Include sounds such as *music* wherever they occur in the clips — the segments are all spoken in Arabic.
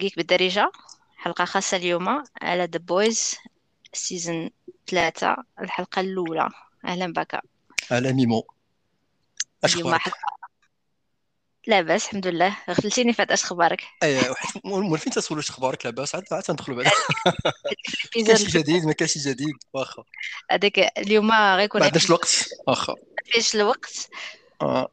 Geek بالدارجة. حلقة خاصة اليوم على The Boys season ثلاثة الحلقة الأولى. أهلا بك. على ميمو حلقة لاباس الحمد لله. غفلتيني فات اش أخبارك؟ اي وحيت مولفين تسولوا اش أخبارك؟ لاباس عاد عاد تندخلوا بعدا *laughs* *laughs* شي جديد؟ ما كاينش جديد؟ واخا. هذاك اليوم غيكون ما عندناش الوقت؟ واخا. فيش الوقت؟ آه.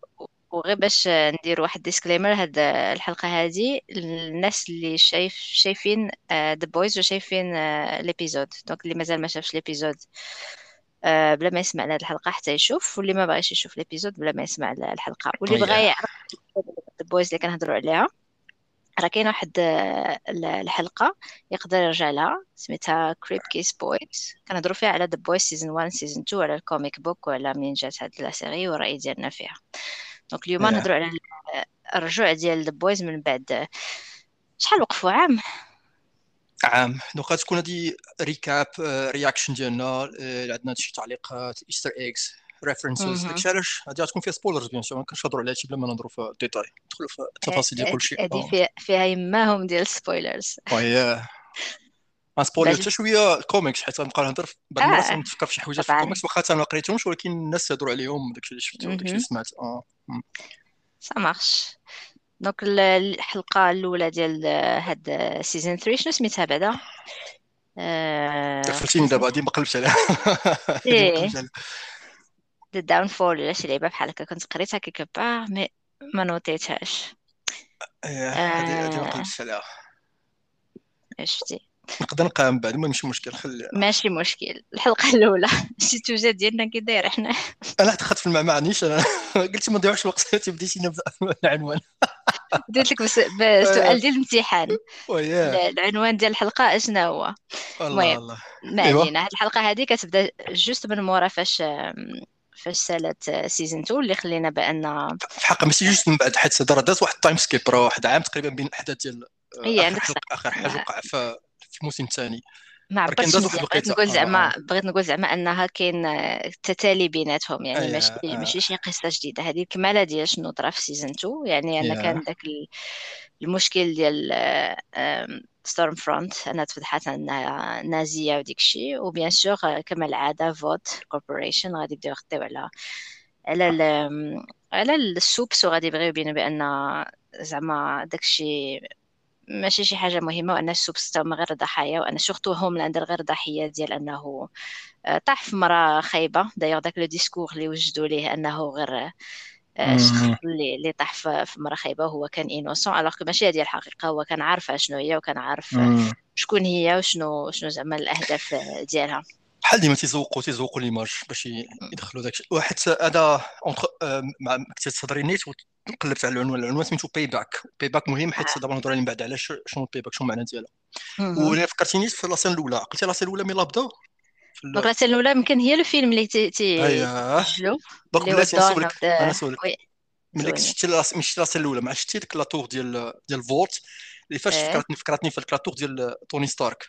وغير باش ندير واحد disclaimer هاد الحلقة هذه الناس اللي شايف شايفين The Boys وشايفين ال episode. donc اللي مازال ما شافش ال episode آه، بلا ما يسمع لهاد الحلقة حتى يشوف واللي ما بغاش يشوف ال episode بلا ما يسمع الحلقة. واللي بغا وياه يعرف The Boys اللي كنهضروا عليها راه كاينة واحد آه، ال- الحلقة يقدر يرجع لها سميتها كريب كيس بويز كنهضروا فيها على The Boys season 1 season 2 على ال comic book وعلى منين جات هاد la série والرأي ديالنا فيها. donc اليوم نهضروا على ال- الرجوع ديال The Boys من بعد. آه، شحال وقفوا عام. عام. donc غتكون هادي recap reaction ديالنا آه، عندنا شي تعليقات Easter eggs references. داكشي علاش هادي غتكون فيها spoilers bien sûr ما كنهضروا على هادشي بلا ما نهضروا في الديتاي. ندخلوا في التفاصيل ديال كلشي. هذه آه. فيها يماهم ديال spoilers وياه غن spoiler باش حتى شوية الكوميكس حيت غنبقى نهضر بعض المرات آه نتفكر في شي حويجات في الكوميكس واخا حتى أنا ما قريتهمش ولكن الناس هضروا عليهم داكشي اللي شفت وداكشي اللي. سمعت. آه. ça marche donc ال- الحلقة الأولى ديال آه، هاد season 3 شنو سميتها بعدا؟ آه غفلتيني دابا هادي ما قلبتش عليها. *laughs* إيه. the downfall ولا شي لعبه بحال هكا؟ كنت قريتها quelque part mais ما نوتيتهاش. إيه هادي هادي ما آه. قلبتش عليها. شفتي؟ نقدر نلقاها من بعد المهم ماشي مشكل خلي *laughs* ماشي مشكل. الحلقة *laughs* الأولى. شي توجد ديالنا كي داير حنا *laughs* أنا دخلت في المعمعة نيش أنا قلت ما نضيعوش الوقت تبديتي نبدا العنوان. درت لك بس بسؤال ديال الامتحان. العنوان ديال الحلقة اشنا هو؟ المهم الله ما ايوا علينا. هاد الحلقة هذه كتبدأ juste من مورا فاش فاش سالت season 2 اللي خلينا بأن في حق ماشي juste من بعد حيت داز واحد ال time skip راه واحد عام تقريبا بين الأحداث ديال آه، آخر حلقة حاجة ما, وقع في في الموسم الثاني ما بغيت نقول زعما آه. بغيت نقول زعما أنها كاين آه، تتالي بيناتهم. يعني ماشي ايا آه. ماشي شي قصة جديدة. هذه الكماله ديال شنو طرا في season 2 يعني أنا كان داك ال- المشكل ديال Stormfront انها تفضحات أنها نازية وديك الشيء و bien sûr آه، كما العادة Vought Corporation غادي يبداو يخطيو على على على ال supes. وغادي يبغيو يبينوا بأن زعما داكشي ماشي شي حاجة مهمة وأن ال supes هما غير ضحايا وأن surtout Homelander غير ضحية ديال أنه آه، طاح في مرة خايبة دايوغ داك le discours اللي وجدوا ليه أنه غير آه، الشخص مم. اللي اللي طاح في مرة خايبة وهو كان innocent alors que ماشي هذه الحقيقة هو كان عارفة شنو هي وكان عارف آه،. شكون هي وشنو شنو زعما الأهداف آه، ديالها بحال ديما تيزوقوا تيزوقوا l'image باش يدخلوا داكشي. واحد هذا اونتر مع كنت تهضري نيت وقلبت على العنوان. العنوان سميتو payback payback مهم حيت دابا نهضروا عليه من بعد. على شنو ال payback شنو المعنى ديالها. وأنا فكرتيني في la scène الأولى. عقلتي la scène الأولى ملي بداو في ال... donc la scène الأولى يمكن هي الفيلم اللي تي تي بلاتي نسولك. اوف أنا نسولك. ملي كنت شفتي. مش شفتي la scène الأولى ما عرفتي ديك la tour ديال ديال Vought اللي فاش إيه. فكرتني فكرتني في la tour ديال Tony Stark.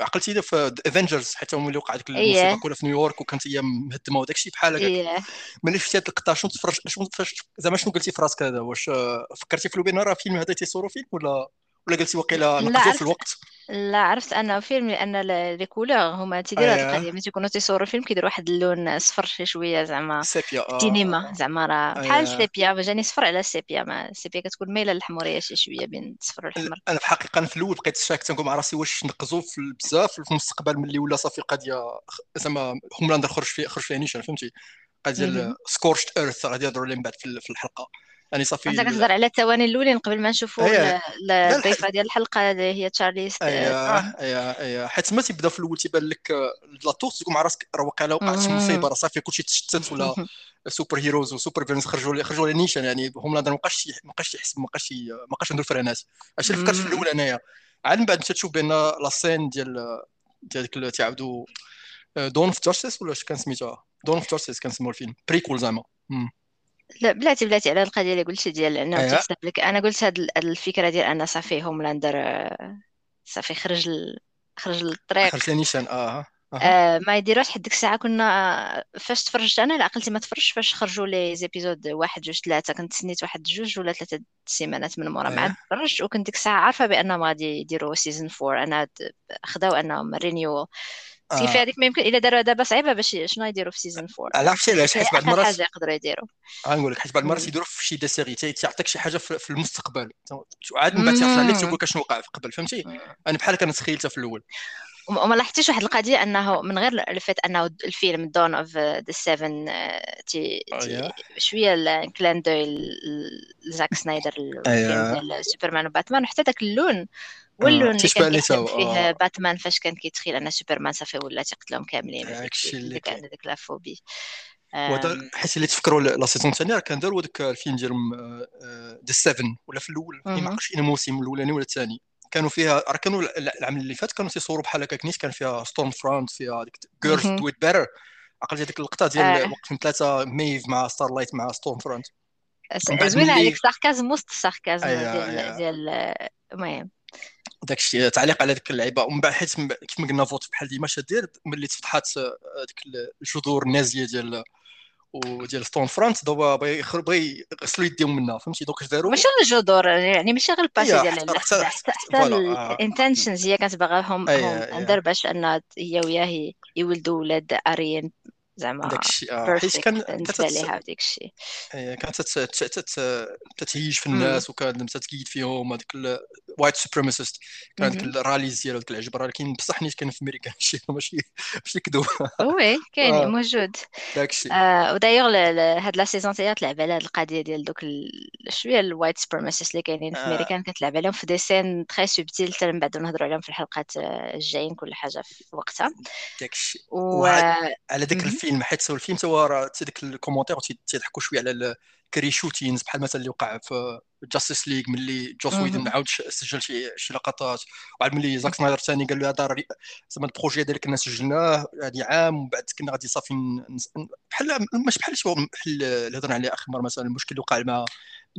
عقلتي في Avengers حتى هما اللي وقع ديك المصيبه إيه كلها في نيويورك وكانت هي مهدمه وداك الشيء بحال هكاك. إيه. ملي شفتي هاد القطاع؟ شنو تفرج شنو زعما شنو قلتي في راسك هذا؟ واش آه، فكرتي في لوبينا؟ راه فيلم هذا تيصوروا فيلم ولا؟ ولا قلتي واقيلا لا نقزوا في الوقت؟ لا عرفت انه فيلم لأن les couleurs هما تيديروا هاد القضية ملي تيكونوا تيصوروا فيلم كيديروا واحد اللون صفر شي شوية زعما sépia السينما آه زعما راه بحال اييه ال sépia جاني صفر على ال sépia ما ال sépia كتكون مايلة للحمورية شي شوية بين الصفر والحمر. أنا في الحقيقة أنا في الأول بقيت شاك تنقول مع راسي واش نقزوا في بزاف في المستقبل ملي ولا صافي قضيه زعما Homelander خرج فيه خرج فيها نيشان فهمتي؟ قضية. scorched earth غادي يهضروا عليه من بعد في الحلقة. يعني صافي أنت كتهضر على الثواني الاولين قبل ما نشوفوا. الضيفة ديال الحلقة اللي هي Charlize T- اييه Theron اييه اييه حيت ما تيبدا في الأول تيبان لك آه، la tour تقول مع راسك راه واقيلا وقعت مصيبه. راه صافي كلشي تشتت ولا super heroes و super villains خرجوا خرجوا لي نيشان يعني Homelander ما بقاش ما بقاش يحسب ما بقاش ما بقاش عنده الفرانات هادشي اللي فكرت في. الأول أنايا عاد من بعد انت تشوف بأن la scène ديال ديال تيعاودوا Dawn of Justice ولا اش كان سميتها Dawn of Justice كان سموها الفيلم bricole زعما. لا بلاتي بلاتي على القضية اللي قلتي ديال انه اييه تيحسب لك أنا قلت هاد ال- الفكرة ديال أن صافي هوملاندر آه، صافي خرج ال... خرج للطريق. خرج نيشان آه آه ما يديروش حد. ديك الساعة كنا فاش تفرجت أنا؟ لا عقلتي ما تفرجش. فاش خرجوا les épisodes واحد جوج ثلاثة كنت سنيت واحد جوج ولا ثلاثة سيمانات من مورا. ما تفرجت. وكنت ديك الساعة عارفة بأنهم غادي يديروا season four أنا خداو أنهم renew كيف هذيك ما يمكن الا داروا دابا صعيبه باش شنو يديروا في season 4 عرفتي علاش؟ حيت بعض المرات حاجة يقدروا يديروا. غنقول لك حيت بعض المرات يديروا في شي des séries تيعطيك شي حاجة في المستقبل. عاد من بعد تيرجع لك تيقول لك شنو وقع في قبل فهمتي؟ أنا بحال كنت تخيلتها في الأول. وما لاحظتيش واحد القضية أنه من غير le fait أنه الفيلم Dawn of the Seven تي, تي شوية ال clin d'œil زاك سنايدر الفيلم ديال سوبرمان وباتمان وحتى داك اللون واللون اللي كان كيخدم فيه باتمان فاش كان كيتخيل أن سوبرمان صافي ولا تيقتلهم كاملين داكشي اللي كان ديك la phobie حيت اللي تفكروا la saison الثانية كان داروا داك الفيلم ديالهم The Seven ولا في الأول ما عرفتش الموسم الأولاني ولا الثاني. كانوا فيها راه كانوا العام اللي فات كانوا تيصوروا بحال هكا نيت كان فيها ستورم فرونت فيها ديك girls do it better عقلت هذيك اللقطة ديال آه. وقت ثلاثة ميف مع ستار لايت مع ستورم فرونت زوينة عليك sarcasm وسط ال sarcasm ديال ديال المهم. داك الشيء تعليق على ديك اللعيبة. ومن بعد حيت كيف ما قلنا Vought بحال ديما شادير ملي تفتحات آه، ديك الجذور النازية ديال وديال ستورم فرونت دابا بغا يغسلوا يديهم منها. فهمتي؟ دوك اش داروا ماشي الجذور يعني ماشي غير ال passé ديال حتى حتى ال intentions هي كانت باغاهم عندها باش أن هي وياه يولدوا ولاد اريين زعما داكشي آه حيت كان بالنسبة ليها وداك الشيء. كانت تتهيج في الناس وكانت تقيد فيهم هذاك ال white supremacist كان ديك ال rallies ديالو ديك العجب راه كاين بصح نيت كان في أمريكا *laughs* ماشي ماشي ماشي كذوب oui كاين آه. موجود. داكشي آه ودايوغ هاد la saison تاعي تلعب على هاد القضية ديال دوك شوية ال white supremacist اللي كاينين في آه. أمريكا كتلعب عليهم في des scènes très subtiles حتى من بعد نهضروا عليهم في الحلقات الجايين كل حاجة في وقتها. داكشي و... على داك الفيلم حيت الفيلم soi راه ديك ال commentaire تيضحكوا شوية على ال reshootings بحال مثلا اللي وقع في Justice League ملي جوس ويدن عاود سجل شي شي لقطات وعاد ملي زاك سنايدر ثاني قال له هذا زعما ال projet هذا كنا سجلناه هذه عام ومن بعد كنا غادي صافي بحال ماشي بحال شي بحال اللي هضرنا عليه آخر مرة مثلا المشكل اللي وقع مع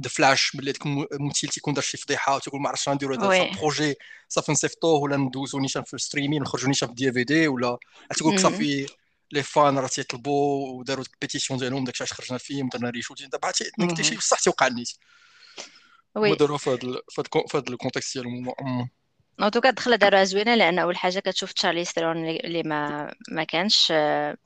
The Flash ملي داك الممثل تيكون دار شي فضيحة وتيقول ما عرفتش غنديروا هذا ال projet صافي نصيفطوه ولا ندوزو نيشان في ال streaming نخرجوا نيشان في DVD ولا تيقول لك صافي les fans راه تيطلبوا وداروا ال pétition ديالهم داك الشيء خرجنا فيه درنا reshoot دابا داك الشيء بصح تيوقع النيت. oui. داروا في هذا في هذا ال contexte ديالهم en tout cas دخله داروها زوينة لأن أول حاجة كتشوف تشارلي سترون اللي ما ما كانش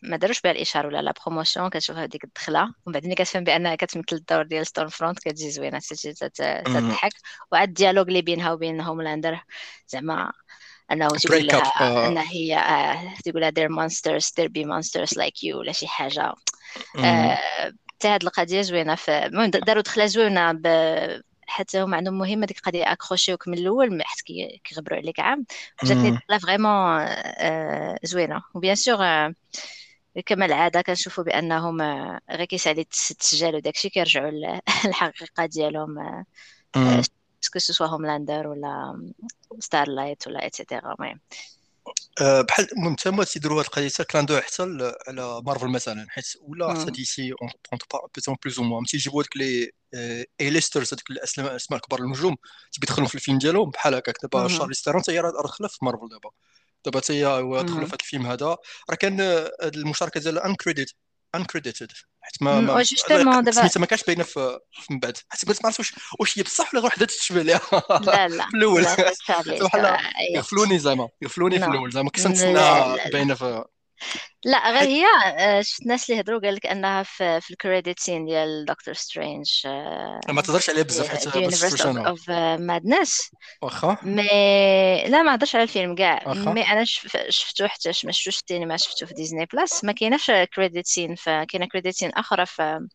ما داروش بها الإشارة ولا la promotion كتشوف هذيك الدخلة. ومن بعد ملي كتفهم بانها كتمثل الدور ديال ستورم فرونت كتجي زوينة تضحك. وعاد ال dialogue اللي بينها وبين هوملاندر زعما أنه تقول لها أن هي آه تقول لها they're monsters there be monsters like you ولا شي حاجة. حتى هاد القضية زوينة المهم داروا دخلة زوينة ب... حتى هما عندهم مهمة ديك القضية اكروشيوك من الأول حيت كيغبروا عليك عام. جاتني دخلة vraiment زوينة. و bien sûr كما العادة كنشوفوا بأنهم غير كيسالي التسجيل وداكشي كيرجعوا للحقيقه *laughs* ديالهم سكو سوا هوملاندر ولا ستارلايت ولا et cetera المهم أه، بحال المهم تما تيديروا هاد القضية clin d'œil حتى على مارفل مثلا حيت ولا حتى DC en plus ou moins تيجيبوا هذوك les A-listers هذوك الأسماء الكبار النجوم تيبي يدخلوا في الفيلم ديالهم. بحال هكاك دابا شارلي ستيرون حتى هي راه داخله في مارفل دابا. دابا حتى هي دخلوا في هذا الفيلم هذا. راه كان المشاركة ديالها uncredit uncredited حيت ما ما سميتها ما كانش باينة في من بعد. حيت ما عرفتش واش واش هي بصح ولا وحدة تشبه ليها. لا لا. *laughs* في الأول. بحال *laughs* يغفلوني زعما. يغفلوني في الأول زعما. كنت نتسنى باينة في لا غير هي آه، شفت ناس اللي هضروا قال لك إنها في, في ال credit scene ديال دكتور سترينج ما تهضرش عليه بزاف حيت universe of madness واخا. mais لا ما هضرش على الفيلم كاع. mais أنا شفتو حتى ما شفتوش في التيني ما شفتو في Disney Plus ما كايناش credit scene فكاينه credit scene أخرى في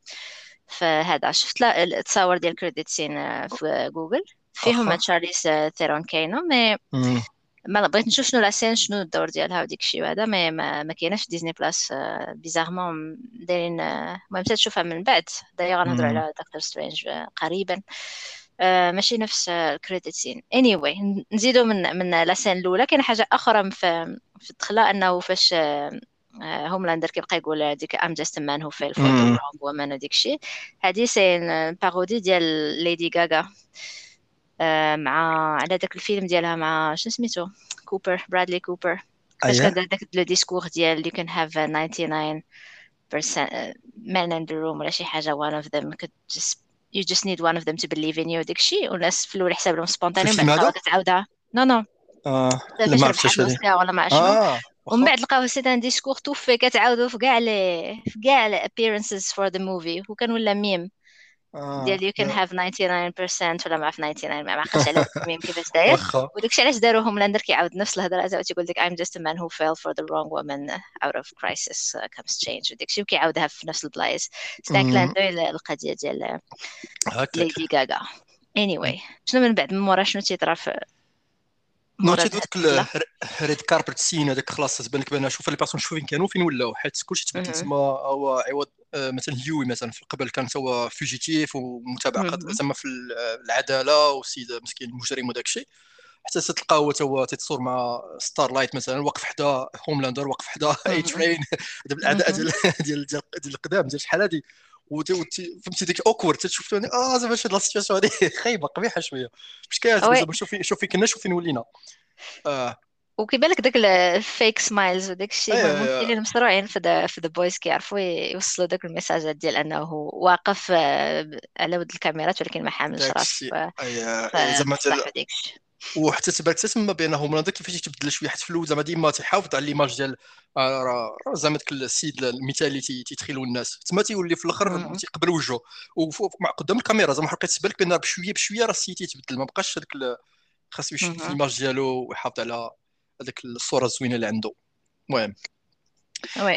فهذا شفت لا التصاور ديال credit scene في جوجل فيهم تشارليز ثيرون كاينة mais ما بغيت نشوف شنو la scène شنو الدور ديالها وديك الشيء وهذا ما ما, ما كايناش Disney Plus bizarrement دايرين المهم تشوفها من بعد. دايوغ غنهضروا على دكتور سترينج قريبا. آه ماشي نفس ال credit scene any anyway, نزيدو من من la scène الأولى. كاين حاجة أخرى في في الدخلة أنه فاش هوملاندر كيبقى يقول ديك I'm just man who fell for woman وديك الشيء هذه c'est parodie ديال ليدي غاغا آه، مع على داك الفيلم ديالها مع شنو سميتو؟ كوبر برادلي كوبر. فاش كان داك le discours ديال you can have 99% men in the room ولا شي حاجة one of them could just you just need one of them to believe in you داكشي والناس في الأول حساب لهم spontané ومن بعد كتعاودها non non آه ما عرفتش ولا ما عرفتش آه. ومن بعد لقاوه c'est un discours tout fait كتعاودو في كاع les في كاع ال appearances for the movie وكان ولا ميم آه. ديال you can have 99% ولا ما عرف 99 ما عقلتش على الميم كيفاش داير. وداكشي علاش داروا Homelander كيعاود نفس الهضرة زعما تيقول لك I'm just a man who fell for the wrong woman out of crisis uh, comes change. وداكشي وكيعاودها في نفس البلايص. ستا كلان القضية ديال ليدي غاغا anyway شنو من بعد؟ من مورا شنو تيطرا في نو تيدو ديك ال red carpet scene هذاك خلاص تبان لك بان شوف les personnes شوف فين كانوا فين ولاو. حيت كلشي تبدل تما هو عوض آه، مثلا هيوي مثلا في القبل كان هو fugitif ومتابع زعما في العدالة وسيد مسكين المجرم وداك الشيء. حتى تلقاه هو هو تيتصور مع Starlight مثلا واقف حدا Homelander واقف حدا A-Train هذا الأعداء *laughs* ديال ديال ديال القدام ديال شحال هذه فهمتي ديك awkward تشوف آه زعما هاد la situation هذه *laughs* خايبة قبيحة شوية مش كاين زعما شوفي شوفي كنا شوفي ولينا آه وكيبان لك داك ال fake smiles وداك الشيء الممثلين. المصروعين في The في The Boys كيعرفوا يوصلوا داك الميساجات ديال أنه واقف آه، على ود الكاميرات ولكن ما حاملش راسه. زعما وحتى تبان تسمى بانهم هذا كيفاش يتبدل شوية حيت في الأول زعما ديما تيحافظ على ليماج ديال آه، زعما داك السيد المثالي اللي تيتخيلوا الناس. تما تيولي في الأخر تيقبل وجهه ومع قدام الكاميرا زعما حقا تبان لك بان بشوية بشوية راه السيد تيتبدل ما بقاش هذاك خاصو يشد ليماج ديالو ويحافظ على هذيك الصورة الزوينة اللي عنده. المهم.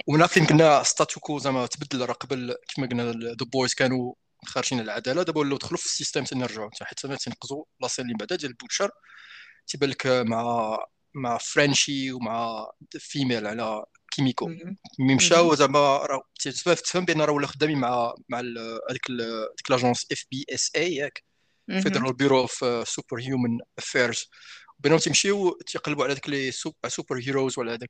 ومن فين كنا status quo زعما تبدل راه قبل كما قلنا The Boys كانوا خارجين العداله. دابا ولاو دخلوا في ال système تنرجعوا حيت تنقزوا la scène اللي بعدا ديال Butcher تيبان لك مع مع Frenchie ومع Female على Kimiko. ملي مشاو زعما راه تفهم بأن راه ولاو خدامين مع مع هذيك ديك l'agence FBSA ياك. Federal Bureau of Superhuman Affairs. بينهم تيمشيو تيقلبوا على ديك les super heroes ولا هذاك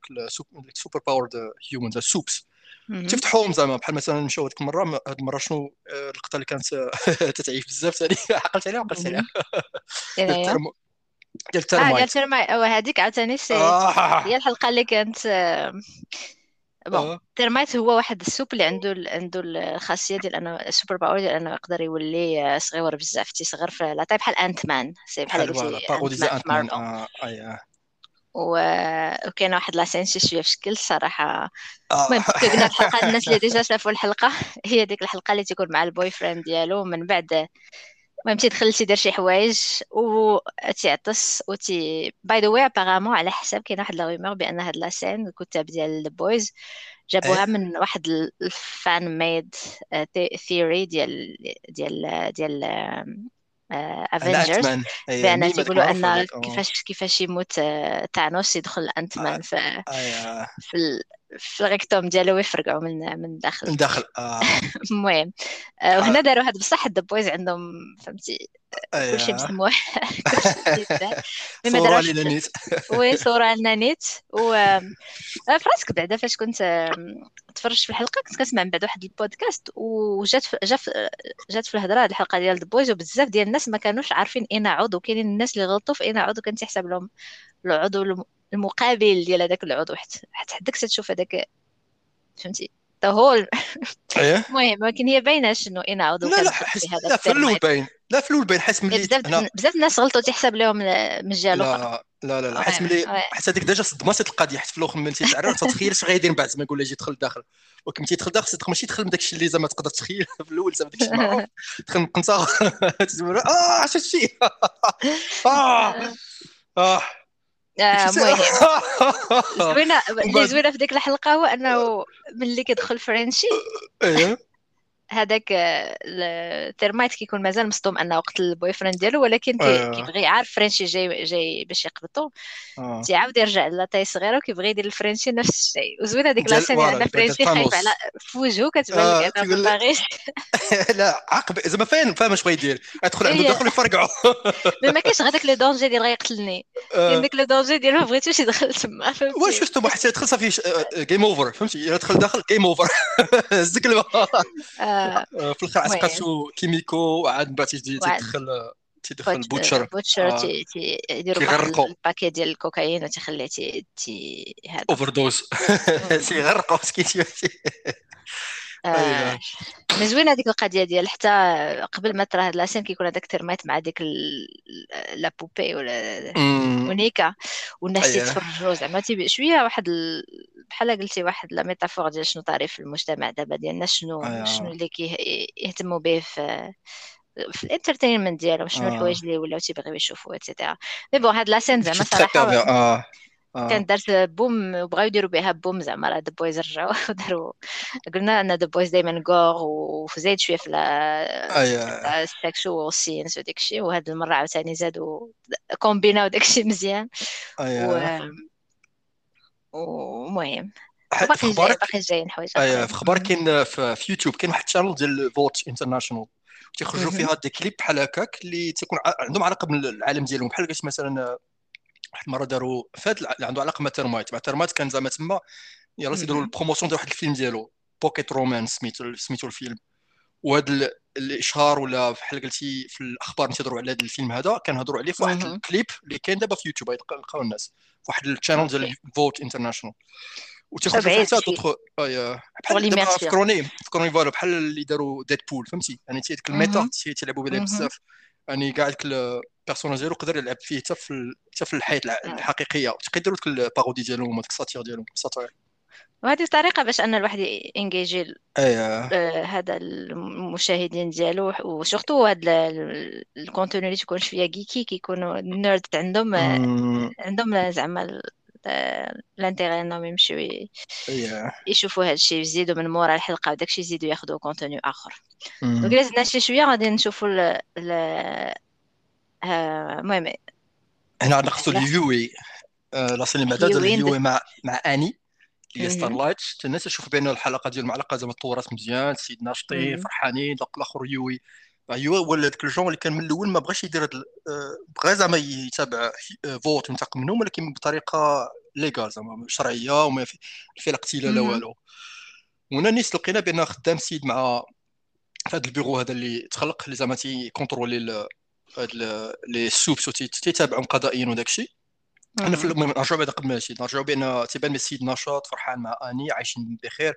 ال super powered human the supes تفتحوهم زعما بحال مثلا مشاو هذيك المرة هذه المرة شنو؟ آه، اللقطه اللي كانت *laughs* تتعيف بزاف ثاني. *laughs* عقلت عليها؟ عقلت عليها. ديال *laughs* ال Termite آه ديال ال Termite هذيك عاوتاني آه. هي الحلقة اللي كانت bon Termite هو واحد ال supe اللي عنده عنده الخاصية ديال أنه ال super power ديال أنه يقدر يولي صغير بزاف تيصغر في لا بحال Ant-Man سي بحال قلتي Ant-Man آه أي وكاين واحد la scène شي شوية في شكل صراحة. آه. المهم قلنا الحلقة الناس اللي *laughs* déjà شافوا الحلقة هي ديك الحلقة اللي تيكون مع ال boyfriend ديالو من بعد المهم تيدخل تيدير شي حوايج و تيعطس و تي by the way apparemment على حساب كاين واحد la rumeur بأن هاد la scène الكتاب ديال ال Boys جابوها من واحد ال fan made theory ديال ديال ديال Avengers بأن تيقولوا أن كيفاش كيفاش يموت Thanos يدخل Ant-Man في في في ال rectum ديالو ويفرقعوا من من الداخل من الداخل آه. *laughs* المهم آه وهنا داروا هذا بصح ال The Boys عندهم فهمتي؟ كلشي مسموح *laughs* صورة لنا نيت oui صورة لنا نيت و آه، في راسك بعدا فاش كنت تفرجت في الحلقة كنت كنسمع من بعد واحد البودكاست وجات جات جات في الهضرة هذه الحلقة ديال The Boys وبزاف ديال الناس ما كانوش عارفين أين عضو كاينين الناس اللي غلطوا في أين عضو كان تيحسب لهم العضو المقابل ديال هذاك العضو. حتى حدك تشوف هذاك فهمتي؟ هو *laughs* إيه؟ المهم ولكن هي باينة شنو اين عضو لا لا حس لا في الأول باين. لا في الأول باين. حس ملي بزاف. بزاف الناس غلطوا تيحسب لهم من الجهة لا لا لا لا. حس ملي حس هذيك déjà صدمات القضية. حيت في الأخر ملي تيتعرف تتخيل اش غيدير من بعد. زعما يقول لي جي دخل لداخل ولكن ملي تدخل داخل صدق ماشي تدخل من داك الشيء اللي زعما تقدر تخيل *laughs* في الأول زعما داك الشيء معروف تدخل *laughs* من قنصه آه عرفت الشيء آه. آه. المهم. *laughs* زوينه اللي زوينة في ديك الحلقة هو انه ملي كيدخل Frenchie. أيوه هذاك ال Termite كيكون مازال مصدوم انه قتل ال boyfriend ديالو ولكن كيبغي يعرف Frenchie جاي جاي باش يقبطو آه. تيعاود يرجع la taille صغيره وكيبغي يدير ال Frenchie نفس الشيء. وزوينه هذيك la scène أن Frenchie خايف على في وجهه كتبان لك انه ما باغيش لا عقب زعما فاهم فاهم اش بغا يدير. ادخل عنده داخل يفرقعو *laughs* ما كاينش غير داك le danger ديال غيقتلني. آه. كاين داك le danger ديال ما بغيتوش يدخل تما فهمتي؟ واش شفتو حتى يدخل صافي game over فهمتي؟ يدخل داخل game over زك في الآخر عتقاتو Kimiko وعاد من بعد تيجي تدخل تيدخل Butcher. Butcher تيديروا واحد ال paquet ديال الكوكايين وتيخليه تي تي هذا. overdose تيغرقوا مسكين آه mais زوينه هذيك القضية ديال حتى قبل ما ترى هاد la scène كيكون هذاك Termite مع ديك la poupée ولا ونيكا والناس تيتفرجوا زعما شوية واحد بحال قلتي واحد la métaphore ديال شنو طاري في المجتمع دابا ديالنا شنو آه. شنو اللي كيهتموا به في في ال entertainment ديالهم شنو الحوايج اللي ولاو تيبغيو يشوفوا et cetera mais bon هاد la scène زعما صراحة آه. كان دارت boom وبغاو يديروا بها boom زعما راه The Boys رجعوا *laughs* وداروا. قلنا أن The Boys دائما gore وزايد شوية في ال sexual scenes وداك الشيء وهاد المرة عاوتاني زادوا كومبيناو داك الشيء مزيان. ومهم. باقي جاي باقي جايين حوايج ايوا في خبر كاين في يوتيوب كاين واحد ال channel ديال Vought International تيخرجوا فيها des clips بحال هكاك اللي تيكون عندهم علاقة بالعالم ديالهم. بحال مثلا واحد المره داروا Vought اللي عنده علاقة مع Termite مع Termite كان زعما تما يلا تيديروا ال promotion ديال واحد الفيلم ديالو بوكيت رومان سميتو سميتو الفيلم. وهذا الإشهار ولا بحال قلتي في الأخبار تيهضروا على هذا الفيلم هذا كنهضروا عليه في واحد الكليب اللي كاين دابا في يوتيوب يلقاو الناس. في واحد ال channel ديال Vought International وتيخرجوا حتى دوطخ بحال دابا فكروني فكروني voilà بحال اللي داروا Deadpool فهمتي؟ يعني ال méta تيلعبوا بها بزاف. يعني كاع ديك ال personnage ديالو يقدر يلعب فيه حتى في حتى في الحياة الحقيقية. وتقدروا ديك ال parodie ديالهم وديك ال satire ديالهم satire وهذه طريقة باش أن الواحد انجيجي اييه آه، هذا المشاهدين ديالو و surtout هذا ال contenu اللي تكون شوية geeky كيكونوا nerd عندهم عندهم زعما ال intérêt إنهم يمشيو اييه يشوفوا هذا الشيء يزيدوا من مورا الحلقة وداك الشيء يزيدوا ياخذوا contenu آخر. donc إلا زدنا شي شوية غادي نشوفوا آه، المهم هنا ناخذوا اليوي آه، la scène ما ال Hughie مع مع Annie اللي هي Starlight الناس تشوف بان الحلقة ديال المعلقة زعما تطورات مزيان سيد ناشطين فرحانين الآخر يوي. هو ذاك ال jeune اللي كان من الأول ما بغاش يدير هاد بغى زعما يتابع فوت وينتقم منهم ولكن بطريقة légale زعما شرعية وما في فيها الاقتلال لا والو. هنا نيس لقينا بأن خدام سيد مع هذا البيرو هذا اللي تخلق اللي زعما تيكونترولي هاد les supes تيتابعهم قضائيا وداك الشيء أنا في المهم نرجعوا بعد قبل ما نمشي نرجعوا بأن تيبان السيد نشاط فرحان مع Annie عايشين بخير.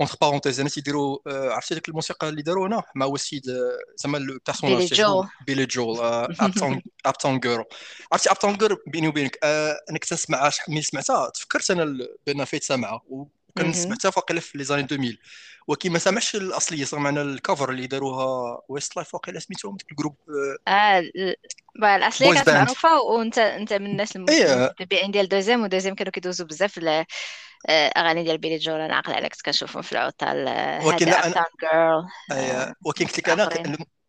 entre parenthèses أنا تيديروا عرفتي ديك الموسيقى اللي داروا هنا؟ مع هو السيد زعما ال personnage Billy Joel Billy Joel Uptown Girl عرفتي Uptown Girl بيني وبينك؟ أنا كنت نسمعها ملي سمعتها تفكرت أنا بان فايت سامعه وكان سمعتها فاقيلا في les années 2000 ولكن ما سامعش الأصلية صار معنا ال cover اللي داروها Westlife واقيلا سميتهم ديك ال groupe آه الأصلية كانت معروفة وأنت أنت من الناس المتابعين ديال Deuxième و Deuxième كانوا كيدوزوا بزاف أغاني ديال Billy Joel. أنا عاقل عليك كنشوفهم في العطل ولكن أنا girl ولكن قلت لك أنا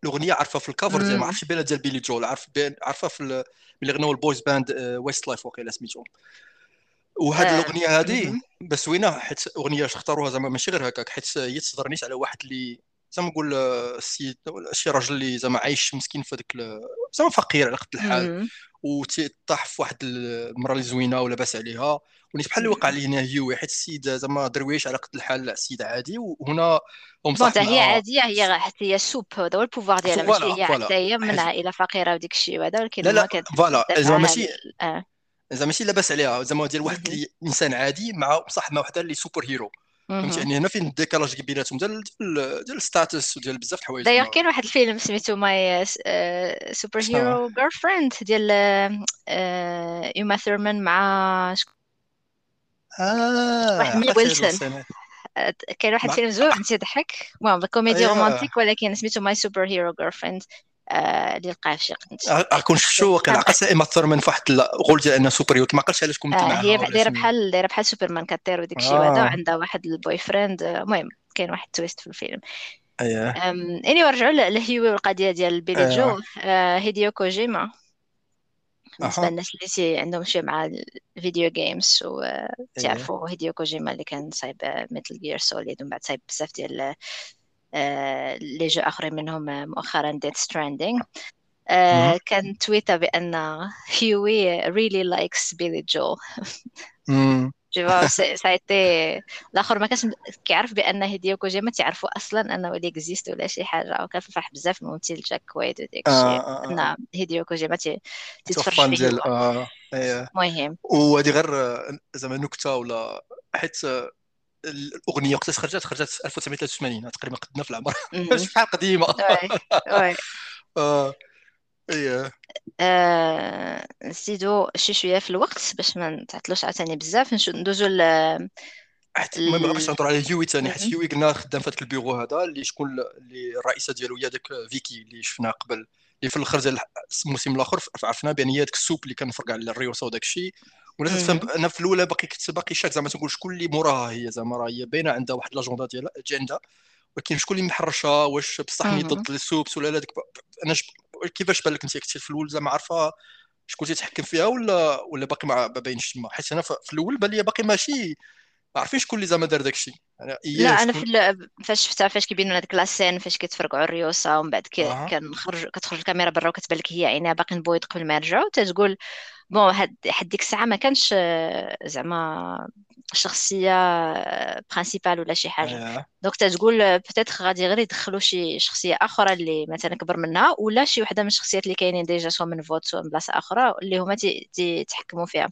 الأغنية عارفة في ال cover ديال ما عرفتش بينها ديال Billy Joel عارف بين عارفة في ملي غناو ال boys band Westlife واقيلا سميتهم وهاد آه. الأغنية هذه بس وينه حيت أغنية اختاروها زعما ماشي غير هكاك حيت هي تصدر نيت على واحد اللي زعما نقول السيد شي راجل اللي زعما عايش مسكين في هذيك زعما فقير على قد الحال وتيطاح في واحد المراه اللي زوينة ولا باس عليها ونيت بحال اللي وقع لي هنا هيوي حيت السيد زعما درويش على قد الحال السيد عادي وهنا هم صح هي عادية هي حتى هي supe هذا هو ال pouvoir ديالها ماشي هي حتى هي من عائلة فقيرة وديك الشيء وهذا ولكن لا لا voilà زعما ماشي آه. زعما ماشي لاباس عليها زعما ديال واحد اللي إنسان عادي مع بصح مع وحدة اللي super hero فهمتي؟ يعني هنا فين ال décalage بيناتهم؟ ديال ديال ال status وديال بزاف الحوايج. دايوغ كاين واحد الفيلم سميتو My Super Hero Girlfriend ديال Uma Thurman مع آه ويلسون. كاين واحد الفيلم زوين تيضحك المهم comédie romantique ولكن سميتو My Super Hero Girlfriend اللي لقاه في شي قنت كون شفتو كان؟ عقل Uma Thurman في واحد ال rôle ديال انه super hero ما عقلتش علاش كنت معاها هي دايرة بحال دايرة بحال سوبرمان كطير وديك الشيء وهذا وعندها واحد ال boyfriend. المهم كاين واحد twist في الفيلم. اييه إني ورجعوا لهيوي والقضية ديال Billy Joel. Hideo Kojima. بالنسبة للناس اللي عندهم شي مع ال video games وتعرفوا Hideo Kojima اللي كان صايب Metal Gear Solid ومن بعد صايب بزاف ديال les jeux آخرين منهم مؤخرا Death Stranding كان تويتا بأن هيوي really likes Billy Joel tu vois c'était. الآخر ما كانش كيعرف بأن Hideo Kojima تعرفوا أصلا أنه اللي existe ولا شي حاجة وكان فرح بزاف الممثل Jack Quaid وداك الشيء آه آه آه. أن Hideo Kojima تيتفرج فان فيه. ديال هو آه إيه. مهم. وهذه غير آه، زعما نكتة ولا حيت آه، الأغنية وقتاش خرجت خرجت 1983 تقريبا قدنا في العمر. *laughs* شحال قديمة. *laughs* *laughs* آه. إيه. آه، نزيدو شي شوية في الوقت باش ما نتعطلوش عاوتاني بزاف. ندوزو ل حيت المهم باش ل- نهضروا على هيوي ثاني حيت. هيوي قلنا خدام في هذاك البيرو هذا اللي شكون اللي الرئيسة ديالو هي داك فيكي اللي شفناها قبل اللي في الآخر ديال الموسم الآخر عرفنا بأن هي داك ال supe اللي كتفرقع على الريوسا وداك الشيء. ولا تفهم. أنا في الأولى باقي كنت باقي شاك زعما تقول شكون اللي موراها هي زعما راه هي باينة عندها واحد l'agenda ديالها اجندا ولكن شكون اللي محرشها واش بصح. ضد ال supes ولا لا ديك أنا. كيفاش بان لك انت كنتي في الأول زعما عارفة شكون تيتحكم فيها ولا ولا باقي ما باينش تما حيت أنا في الأول بان لي باقي ماشي ما عارفين شكون اللي زعما دار داك الشيء يعني لا أنا في ال... فاش شفتها فاش كيبينوا هذيك la scène فاش كيتفرقعوا الريوسا ومن بعد كي... كنخرج كتخرج الكاميرا برا وكتبان لك هي عينيها باقي بويض قبل ما يرجعوا تتقول bon هاد حد ديك الساعة ما كانش زعما شخصيه principale ولا شي حاجة donc تتقول peut-être غادي غير يدخلوا شي شخصيه أخرى اللي مثلا كبر منها ولا شي وحده من الشخصيات اللي كاينين déjà سواء من فوت سواء من بلاصه أخرى اللي هما تي- تي- يتحكموا فيها.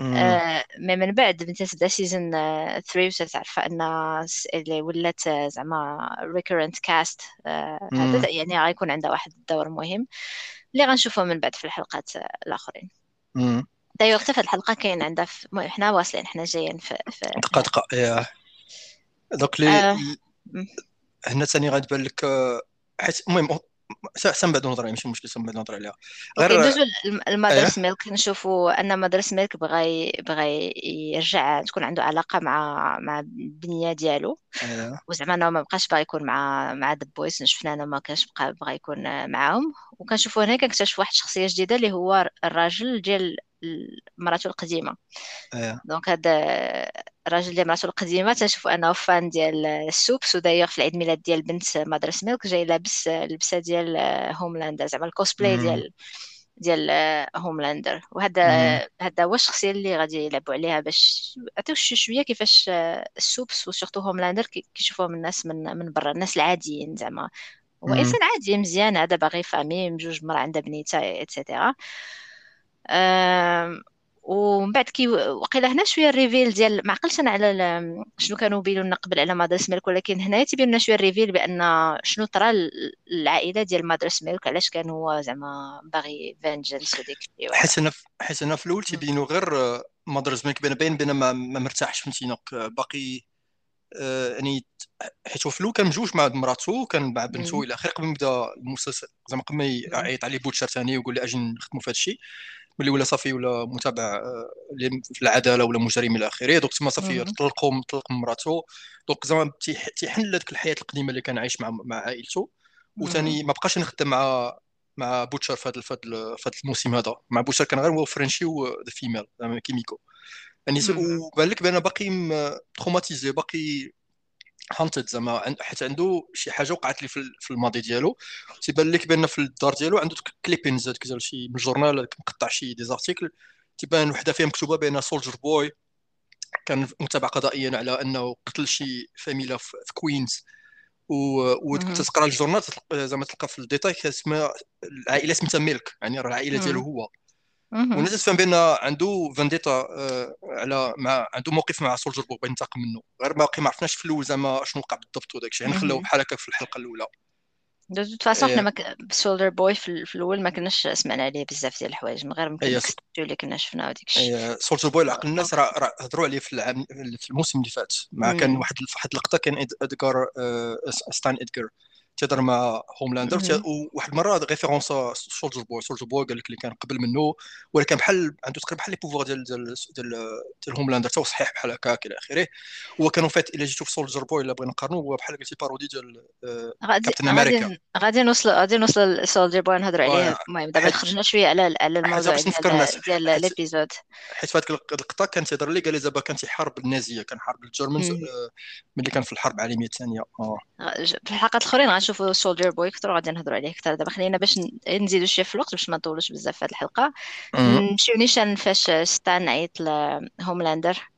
آه، mais من بعد بنت تبدا saison 3 وتتعرف ان اللي ولات زعما هذا أمم. يعني غيكون عندها واحد الدور مهم اللي غنشوفه من بعد في الحلقات الاخرين. دايوغ هاد الحلقة كاين عندها في... حنا واصلين حنا جايين في, في... دقة دقة. اييه دوك لي آه. هنا ثاني غتبان لك آه، حيت المهم سام بعد نهضر ماشي مشكل سام بعد نهضر عليها. غير ندوزو إيه Mother's Milk نشوفوا أن Mother's Milk بغى بغى يرجع تكون عنده علاقة مع مع البنية ديالو. إيه. وزعما انه ما بقاش باغي يكون مع مع The Boys شفنا انه ما كانش بقى بغى يكون معاهم. وكنشوفوا هنا كنكتشف واحد الشخصيه جديدة اللي هو الراجل ديال مراته القديمة. إيه. donc هذا الراجل ديال مراته القديمة تنشوفوا أنه fan ديال ال supes و d'ailleurs في العيد ميلاد ديال بنت Mother's Milk جاي لابس اللبسه ديال Homelander زعما الكوسبلاي. ديال ديال Homelander وهذا. هذا هو الشخصية اللي غادي يلعبوا عليها باش عطيو شوية كيفاش ال supes و surtout Homelander كي- كيشوفوهم الناس من من برا الناس العاديين زعما هو. انسان عادي مزيان هذا باغي famille بجوج مرا عندها بنيته et cetera ومن بعد كي وقيلا هنا شوية ال reveal ديال ما عقلتش أنا على شنو كانوا بينوا لنا قبل على Mother's Milk ولكن هنا تيبين لنا شوية ال reveal بأن شنو طرا العائلة ديال Mother's Milk علاش كان هو زعما باغي vengeance وديك حيت أنا في حيت أنا في الأول تيبينوا غير Mother's Milk باين بان ما, مرتاحش فهمتي باقي آه، يعني حيت في الأول كان مجوج مع مراتو كان مع بنته. إلى آخره قبل ما يبدا المسلسل زعما قبل ما. يعيط عليه بوتشر ثاني ويقول لي أجي نخدموا في هذا الشيء ملي ولا صافي ولا متابع آه، في العدالة ولا مجرم إلى آخره دوك تما صافي. طلقوا طلق مراتو دوك زعما تيح- تيحن لك الحياة القديمة اللي كان عايش مع مع عائلته. وثاني ما بقاش نخدم مع مع بوتشر في هذا في هذا الموسم هذا مع بوتشر كان غير هو Frenchie و the female كيميكو يعني. وبان لك بان باقي traumatisé باقي haunted زعما حيت عنده شي حاجة وقعت لي في ال- في الماضي ديالو تيبان لك بأن في الدار ديالو عنده clippings هذاك ديال شي من الجورنال هذاك مقطع شي des articles تيبان وحدة فيها مكتوبة بأن Soldier Boy كان متابع قضائيا على أنه قتل شي familia في كوينز و- مم. وتقرا الجورنال زعما تلقى في الديتاي كاسمها العائلة سميتها Milk يعني راه العائلة ديالو. هو. والناس تفهم بأن عنده vendetta آه، على مع عنده موقف مع Soldier Boy بغى ينتقم منه. غير باقي ما عرفناش في الأول زعما شنو وقع بالضبط وداك الشيء يعني خلاوه. بحال هكا في الحلقة الأولى. de toute façon حنا ما. Soldier Boy في, ال- في الأول ما كناش سمعنا عليه بزاف ديال الحوايج. من غير هي ديك الستو اللي كنا شفنا وديك الشيء هي Soldier Boy العقل الناس راه هضروا عليه في العام في الموسم اللي فات. مع كان. واحد واحد اللقطة كان إد- إدغار آه، ستان إدغار. تهضر مع هوملاندر. وواحد المرة référence Soldier Boy Soldier Boy قال لك اللي كان قبل منه ولا كان بحال عنده تقريبا بحال les pouvoirs ديال ديال ديال ديال هوملاندر تا هو صحيح بحال هكاك إلى آخره. هو كانوا فات إلا جيتو في Soldier Boy إلا بغينا نقارنوا هو بحال قلتي parodie ديال آه، كابتن أمريكا غادي نوصل غادي نوصل ل Soldier Boy نهضروا عليه. آه، المهم دابا خرجنا شوية على على الموضوع ديال l'épisode حيت في هذيك اللقطه كان تيهضر لي قال لي زعما كان تيحارب النازية كان حارب ال Germans مم. آه، ملي كان في الحرب العالمية الثانية. آه. في الحلقات الأخرين غنشوفوا Soldier Boy أكثر وغادي نهضروا عليه أكثر. دابا خلينا باش نزيدوا شوية في الوقت باش ما نطولوش بزاف في هذه الحلقة. نمشيو نيشان فاش ستان عيط لهوملاندر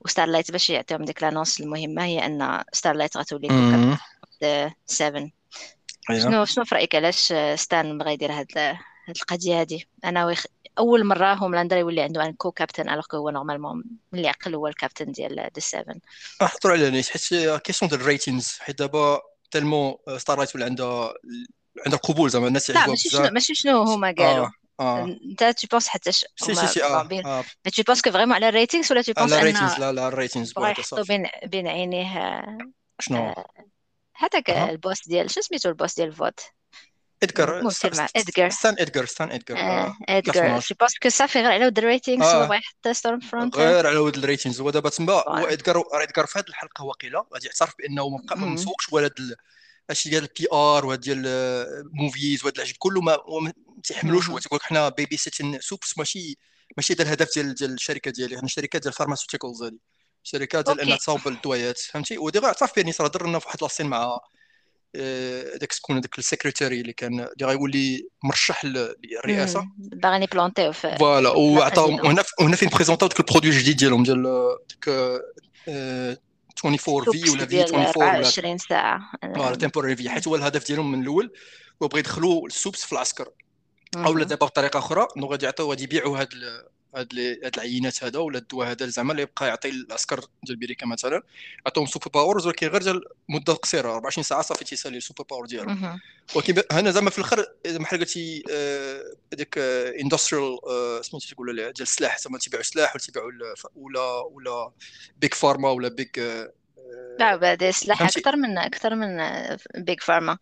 و Starlight باش يعطيهم ديك l'annonce المهمة هي أن Starlight غتولي كوكب 7 شنو شنو في رأيك؟ علاش ستان بغى يدير هاد هاد القضية هادي؟ أنا ويخ... أول مرة هوملاندر يولي عنده un co-captain alors هو normalement اللي عقل هو الكابتن ديال دي 7 احضر على نيت حيت كيسيون ديال الريتينز حيت دابا تالمون ستارلايت ولا عندها عندها القبول زعما الناس لا ماشي شنو ماشي شنو هما قالوا؟ انت تو بونس حتى سي سي سي آه تو بونس كو فريمون على الريتينغز ولا تو بونس على الريتينغز لا لا الريتينغز يحطوا بين بين عينيه شنو؟ هذاك البوست ديال شنو سميتو البوست ديال الفوت؟ ادغار ادغار ستان ادغار ستان ادغار ادغار جو pense que صافي غير على ود ال ratings هو يحط Stormfront غير على ود ال ratings هو دابا تما هو ادغار ادغار في هذه الحلقة واقيلا غادي يعترف بأنه ما مسوقش ولا هادشي ديال ال PR وهاد ديال movies وهاد العجب. كله ما تيحملوش هو تيقول لك حنا babysitting supes ماشي ماشي هذا الهدف ديال ديال الشركة ديالي. حنا شركة ديال ال pharmaceuticals هادي. شركة ديال أنها تصاوب الدويات فهمتي؟ اعترف بأني صرا درنا في واحد la scène مع داك شكون هذاك السكرتيري اللي كان اللي غيولي مرشح للرئاسة. باغي يبلونتيو V voilà وعطاهم هنا هنا فين présentaو ديك ال produit الجديد ديالهم ديال ديك 24 V ولا في 24 ولا 20 ساعة. voilà V حيت هو الهدف ديالهم من الأول هو بغى يدخلوا ال supes في العسكر. أو دابا بطريقة أخرى إنه غادي يعطيو غادي يبيعوا هاد هاد هاد العينات هذا ولا الدواء هذا زعما اللي يبقى يعطي العسكر ديال بيريكا مثلا. عطاهم super powers ولكن غير ديال مدة قصيرة 24 ساعة صافي تيسالي ال super power ديالهم ولكن هنا زعما في الآخر بحال قلتي هذاك industrial سميتو تقول ديال السلاح زعما تيبيعوا سلاح ولا تيبيعوا ولا ولا big pharma ولا big لا بعد سلاح أكثر من أكثر من big pharma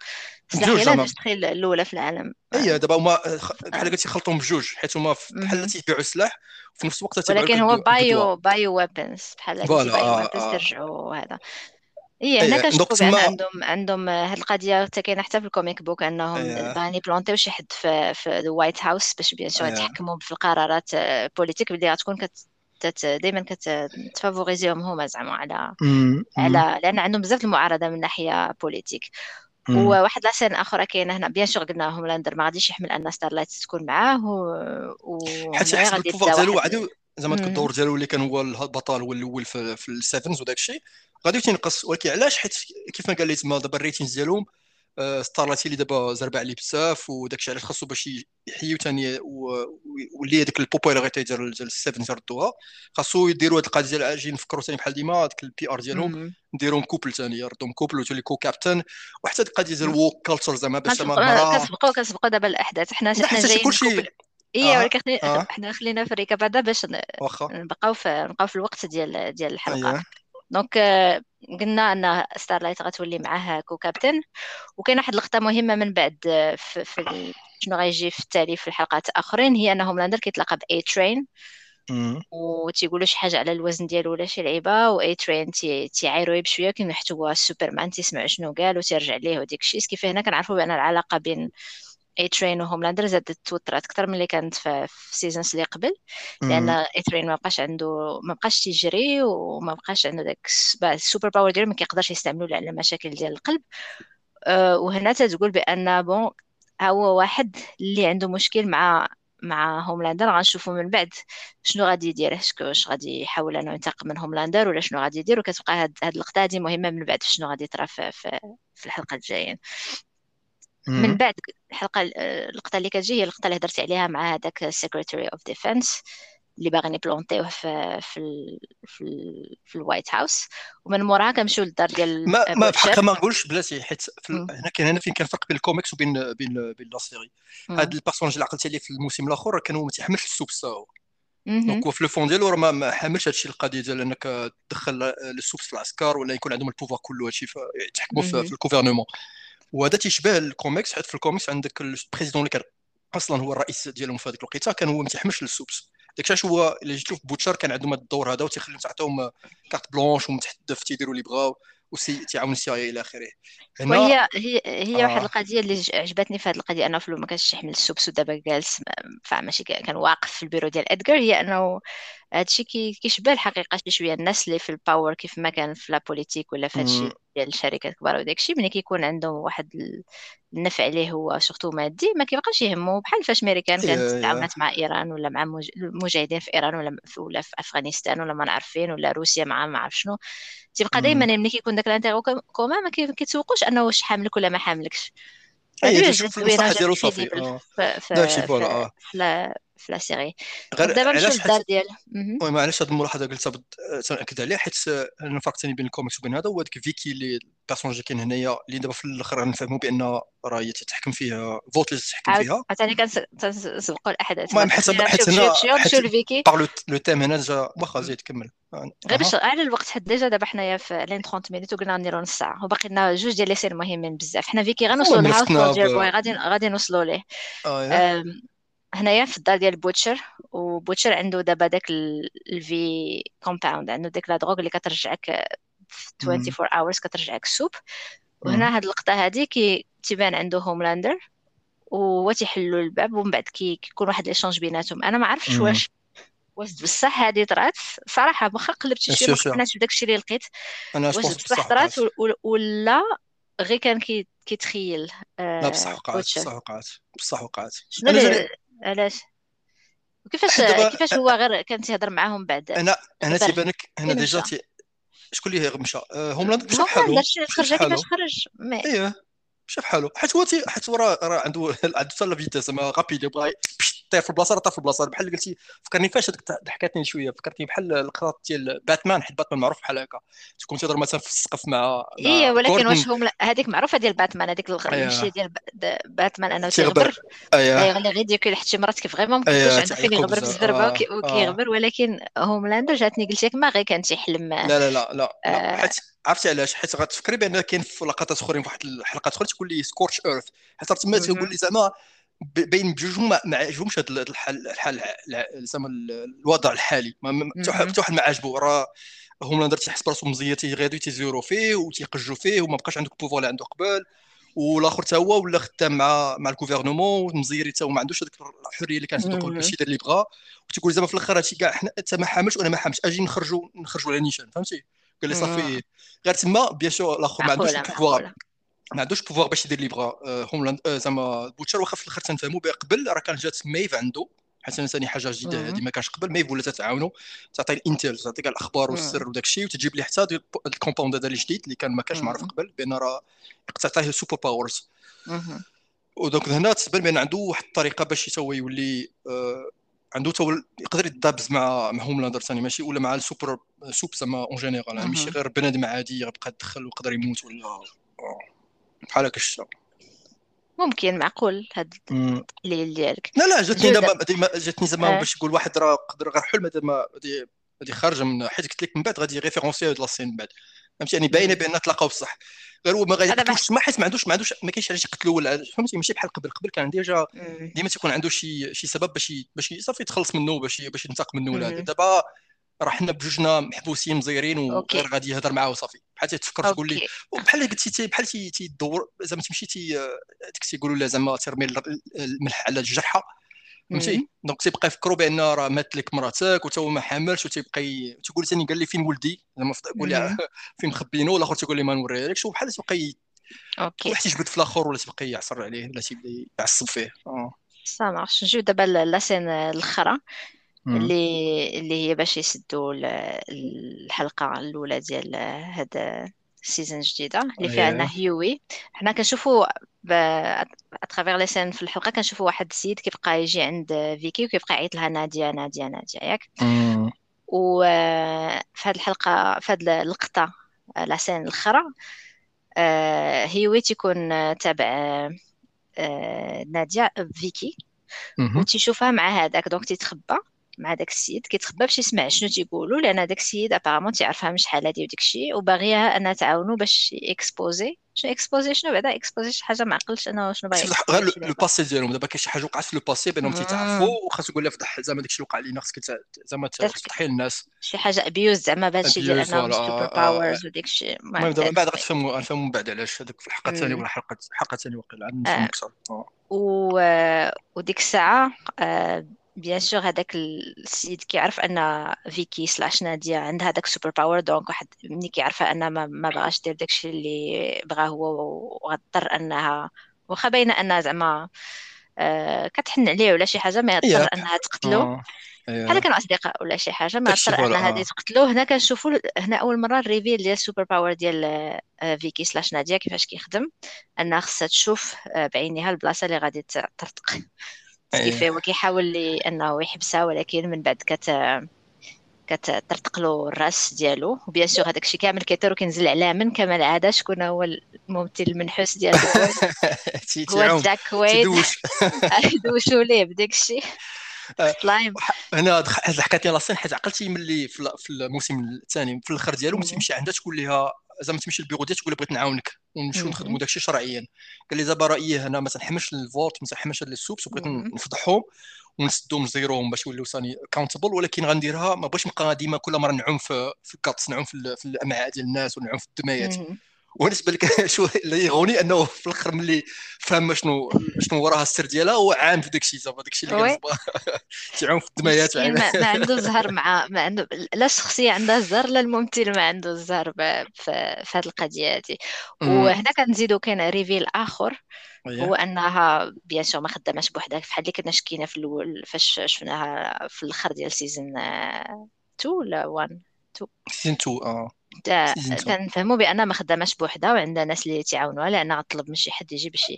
سلاح هي ال industry الأولى في العالم. اي دابا هما بحال قلتي خلطهم بجوج حيت هما بحال تيبيعوا سلاح وفي نفس الوقت ولكن هو بايو bio weapons بحال بايو ويبنز ترجعوا هذا هي هنا كنشوفوا بأن عندهم عندهم هاد القضية حتى كاينة حتى في ال comic book أنهم باغيين يبلونتيو شي حد في في ال White House باش bien sûr يتحكموا في القرارات politiques اللي غتكون كت دائما كت favoriseيهم هما زعما على على لأن عندهم بزاف المعارضة من ناحية politique. وواحد la scène أخرى كاينة هنا bien sûr قلنا هوملاندر ما غاديش يحمل أن Starlight تكون معاه و حتى حسب ال pouvoir ديالو عادي زعما الدور ديالو اللي كان هو البطل هو الأول في, في ال Sevens وداك الشيء غادي تنقص ولكن علاش؟ حيت كيف ما قال لي تما دابا ال ratings ديالهم Starlight اللي دابا زرب عليه بزاف وداك الشيء علاش خاصو باش يحيو ثاني واللي هذيك ال popularité ديال ديال ال Seven يردوها خاصو يديروا هاد القضية ديال أجي نفكروا ثاني بحال ديما ديك ال PR ديالهم نديرهم couple ثاني يردهم couple وتولي co-captain وحتى القضية ديال ال woke culture زعما باش زعما كتبقاو كتبقاو دابا الأحداث. حنا حنا جايين كلشي اي آه. ولكن آه. حنا خلينا في ال recap هذا باش نبقاو في نبقاو في الوقت ديال ديال الحلقة. أيه. donc قلنا أن ستارلايت غتولي معاه co-captain وكاين واحد اللقطه مهمة من بعد في, في شنو غيجي في التالي في الحلقات الأخرين هي ان هوملاندر كيتلاقى باي ترين وتيقولوا شي حاجة على الوزن ديالو ولا شي لعيبة واي ترين تيعايرو بشويه كيما حتى هو سوبرمان تيسمع شنو قال وتيرجع ليه وديك الشيء كيف هنا كنعرفوا بأن العلاقة بين اي ترين وهوملاندر زادت توترات أكثر من اللي كانت في, في seasons اللي قبل لأن اي ترين ما بقاش عنده ما بقاش تيجري وما بقاش عنده داك ال super power ديالو ما كيقدرش يستعملو على مشاكل ديال القلب. أه وهنا تتقول بأن بون هو واحد اللي عنده مشكل مع مع هوملاندر غنشوفوا من بعد شنو غادي يدير واش غادي يحاول أنه ينتقم من هوملاندر ولا شنو غادي يدير وكتبقى هاد, هاد اللقطة هادي مهمة من بعد شنو غادي يطرا في, في, في الحلقة الجايين من بعد الحلقة اللقطه اللي كتجي هي اللقطه اللي هضرت عليها مع هذاك ال secretary of defense اللي باغيين ي planter يوه في في ال في, ال في الوايت هاوس ومن موراها كنمشيو للدار ديال ما ما بحق ما نقولش بلاتي حيت هنا كاين هنا فين كان فرق بين الكوميكس وبين بين بين la série هذا ال personnage اللي عقلت عليه في الموسم الآخر كان هو ما تيحملش ال supe حتى donc هو في le fond ديالو راه ما حاملش هادشي القضية ديال انك تدخل ال supes في العسكر ولا يكون عندهم ال pouvoir كله هادشي يتحكموا في, في ال gouvernement وهذا تيشبه الكوميكس حيت في الكوميكس عندك ال président اللي كان أصلا هو الرئيس ديالهم في هذيك الوقيتة كان هو ما تيحملش لل supes داك الشيء هو اللي جيتو في بوتشر كان عندهم هذا الدور هذا وتيخليهم تعطيهم carte blanche الدف تيديروا اللي بغاو وسي تعاون السي إلى آخره هنا وهي هي هي آه. واحد القضية اللي عجبتني في هذه القضية أنه فلو ما كانش يحمل ال supes ودابا جالس ماشي كان واقف في البيرو ديال إدغار هي أنه هادشي كيشبه الحقيقة شي شوية الناس اللي في ال power كيف ما كان في la politique ولا في هادشي ديال الشركات الكبار وداكشي ملي كيكون عندهم واحد النفع اللي هو surtout مادي ما كيبقاش يهمو. بحال فاش ميريكان كانت تعاونات مع إيران ولا مع المجاهدين في إيران ولا في ولا في أفغانستان ولا ما نعرفين ولا روسيا مع ما عرف شنو. تيبقى دائما ملي كيكون داك ال intérêt commun ما كيتسوقوش أنه واش حاملك ولا ما حاملكش. اي تشوف المصلحه ديالو صافي. داكشي فوالا آه. في لا سيري غير دابا نمشيو للدار ديال وي معليش هذه الملاحظه قلتها تناكد عليها حيت أنا الفرق ثاني بين الكوميكس وبين هذا هو ديك فيكي اللي البيرسونج كاين هنايا اللي دابا في الآخر غنفهموا بأن راه هي تتحكم فيها فوت اللي تتحكم فيها. عاوتاني كنسبقوا الأحداث. المهم حيت حيت هنا حيت باغ لو تيم هنا جا واخا زيد كمل. غير باش على الوقت حد ديجا دابا حنايا في لين 30 مينوت وقلنا نديرو نص ساعة وباقي لنا جوج ديال لي سين مهمين بزاف. حنا فيكي غنوصلوا لها غادي غادي نوصلوا ليه. هنايا في الدار ديال بوتشر وبوتشر عنده دابا داك ال V compound عنده داك la drogue اللي كترجعك في 24 heures كترجعك ال supe. وهنا هاد اللقطة هادي كي تيبان عنده هوملاندر وهو تيحلوا الباب ومن بعد كي كيكون واحد l'échange بيناتهم. أنا ما عرفتش واش واش بصح هادي طرات. صراحة واخا قلبت شي ما قتنعتش بداك الشيء اللي لقيت واش بصح طرات ولا غير كان كيتخيل لا بصح وقعت بصح وقعت بصح وقعت. علاش؟ وكيفاش كيفاش هو غير كان تيهضر معاهم بعد؟ أنا أنا تيبانك هنا déjà تي... شكون اللي مشى؟ هوملاند مشى بحالو خرج كيفاش خرج اييه مشى بحالو. حيت هو حيت هو راه عنده *laughs* عنده la vitesse زعما rapide يبغى طير في البلاصه راه طير في البلاصه بحال قلتي فكرني فاش ضحكتني شوية. فكرتني بحال القطات ديال باتمان. حيت باتمان معروف بحال هكا. تكون تهضر مثلا في السقف مع, إيه ولكن واش هم هذيك معروفة ديال باتمان. هذيك المشيه ديال باتمان أنه تيغبر. ايوا اللي غير ديك حتى شي مرات كيف ما عنده فين يغبر بالزربه وكيغبر. ولكن هوملاندر جاتني. قلت لك ما غير كان تيحلم. لا لا لا لا حيت عرفتي علاش؟ حيت غتفكري بأن كاين في لقطات أخرين في واحد الحلقات أخرى تقول لي scorched earth. حيت تما تقول لي زعما بين بجوجهم ما عجبهمش هذا الحل الحل زعما الوضع الحالي. حتى واحد ما عاجبو. راه هوملاندر تيحس براسو مزيان تيغادو تيزيرو فيه وتيقجو فيه وما بقاش عندك ال pouvoir اللي عنده قبل. والآخر حتى هو ولا خدام مع مع ال gouvernement ومزيري حتى هو ما عندوش هذيك الحرية اللي كانت عنده قبل باش يدير اللي بغا. وتيقول زعما في الآخر هادشي كاع حنا انت ما حاملش وأنا ما حاملش أجي نخرجوا نخرجوا على نيشان. فهمتي؟ قال لي صافي. غير تما bien sûr الآخر ما عندوش ال pouvoir. ما عندوش pouvoir باش يدير لي بغا هوملاند زعما بوتشر واخا في الآخر تنفهموا قبل راه كان جات ميف عنده حيت ثاني حاجة جديدة هذه ما كانش قبل ميف ولا تتعاونوا تعطي الانتل تعطي كاع الاخبار والسر وداك الشيء وتجيب لي حتى الكومباوند هذا الجديد اللي كان ما كانش معروف قبل بأن راه تعطيه سوبر باورز ودونك هنا تبان بأن عنده واحد الطريقة باش هو يولي آه عنده تو يقدر يدابز مع مع هوملاندر ثاني ماشي ولا مع السوبر سوب زعما اون جينيرال ماشي غير بنادم عادي يبقى يدخل ويقدر يموت ولا بحال هكا الشتا ممكن معقول هاد التحليل ديالك. لا لا جاتني دابا جاتني زعما آه. باش يقول واحد راه قدر غير حلم زعما غادي خارجة من حيت قلت لك من بعد غادي référencer هاد la scène من بعد. فهمتي؟ يعني باينة بان تلاقاو بصح. غير هو ما غاديش ما حيت ما عندوش ما عندوش ما كاينش علاش يقتلوا ولا فهمتي؟ ماشي بحال قبل. قبل كان déjà ديما تيكون عنده شي شي سبب باش باش صافي يتخلص منه باش باش ينتقم منه ولا دابا راه حنا بجوجنا محبوسين مزيرين وغير غادي يهضر معاه وصافي بحال تفكر تقول لي بحال قلتي بحال تيدور زعما تمشي تي ديك تيقولوا لا زعما ترمي الملح على الجرحى. فهمتي؟ donc تيبقى يفكروا بأن راه مات لك مراتك وتا هو ما حاملش وتيبقى تيقول ثاني قال لي فين ولدي؟ زعما تقول لي *laughs* فين مخبينو؟ والآخر تيقول لي ما نوريهالكش وبحال تيبقى OK. واحد تيجبد في الآخر ولا تيبقى يعصر عليه ولا تيبدا يعصب فيه. ça marche نجيو دابا la scène الاخرى اللي اللي هي باش يسدوا الحلقة الأولى ديال هذا ال saison الجديده اللي فيها عندنا هيوي. حنا كنشوفوا à travers les scènes في الحلقة كنشوفوا واحد السيد كيبقى يجي عند فيكي وكيبقى يعيط لها نادية نادية نادية ياك. وفي هذه الحلقة في هذه اللقطه la scène الأخرى Hughie تيكون تابع نادية فيكي. وتيشوفها مع هذاك donc تيتخبى. مع داك السيد كيتخبى باش يسمع شنو تيقولوا؟ لأن داك السيد apparemment تيعرفها من شحال هادي وداك الشيء وباغيها انها تعاونو باش exposer شنو exposer شنو بعدا exposer شي حاجة ما عقلتش أنا شنو باغي غير le passé ديالهم دابا كاين شي حاجة وقعت في le passé بانهم تيتعرفوا وخاص يقول لها فضح زعما داكشي اللي وقع لينا خاصك زعما تفضحي للناس. شي حاجة abuse زعما بهذا الشيء ديال أنهم super powers وداك الشيء. المهم دابا من بعد غتفهموا غنفهموا من بعد علاش. هذوك في الحلقة الثانية ولا الحلقة الحلقة الثانية وقيلا أكثر و وديك الساعة bien sûr هذاك السيد كيعرف أن فيكي slash نادية عندها هذاك super power donc واحد ملي كيعرفها ان ما, ما بغاش دير داكشي اللي بغا هو وغضطر أنها واخا باينة أنها زعما آه كتحن عليه ولا شي حاجة ما يضطر أنها تقتلو. آه. بحال كانوا أصدقاء ولا شي حاجة ما داكشي يضطر voilà، ان آه. هادي تقتلوه هنا كنشوفوا هنا أول مرة ال reveal ديال ال super power ديال آه، فيكي سلاش نادية كيفاش كيخدم. أنها خصها تشوف آه، بعينها البلاصة اللي غادي ترتق أيه. كيف هو كيحاول أنه يحبسها ولكن من بعد كت كترتق له الرأس ديالو. وبيان سور هذاك الشيء كامل كيطير وكينزل على من كما العاده شكون هو الممثل المنحوس ديال *laughs* تي- هو تعاون جاك ويد دوشوا *laughs* ليه بداك الشيء آه. سلايم. هنا هاد الحكاية ديال لاسين حيت عقلتي ملي في ال- في الموسم الثاني في الأخر ديالو. تمشي عندها تقول لها زعما تمشي للبيرو ديالها تقول لها بغيت نعاونك. ونمشيو. نخدموا داكشي شرعيا قال لي دابا رأيي أنا ما تنحملش Vought ما تنحملش ال supes وبغيت مم. نفضحهم ونسدهم نزيروهم باش يوليو ثاني accountable ولكن غنديرها ما بغيتش نبقى ديما كل مرة نعوم في في الكاتس نعوم في, في الأمعاء ديال الناس ونعوم في الدميات وبالنسبة لك *laughs* شو اللي يغوني أنه في الآخر ملي فهم شنو شنو وراها السر ديالها هو عام في داكشي زعما داكشي اللي oui. كان تعوم *laughs* في الدميات مسكين ما, ما عنده *laughs* زهر مع ما عنده لا الشخصية عندها الزهر لا الممثل ما عنده الزهر في في هذه القضية هذه وهنا كنزيدو كاين reveal آخر هو أنها bien sûr ما خداماش بوحدها بحال اللي كنا شكينا في الأول فاش شفناها في الآخر ديال saison 2 ولا 1 saison 2 آه. تا- saison 2 كنفهموا بانها ما خداماش بوحدها وعندها ناس اللي تعاونوها لانها غطلب من شي حد يجي باش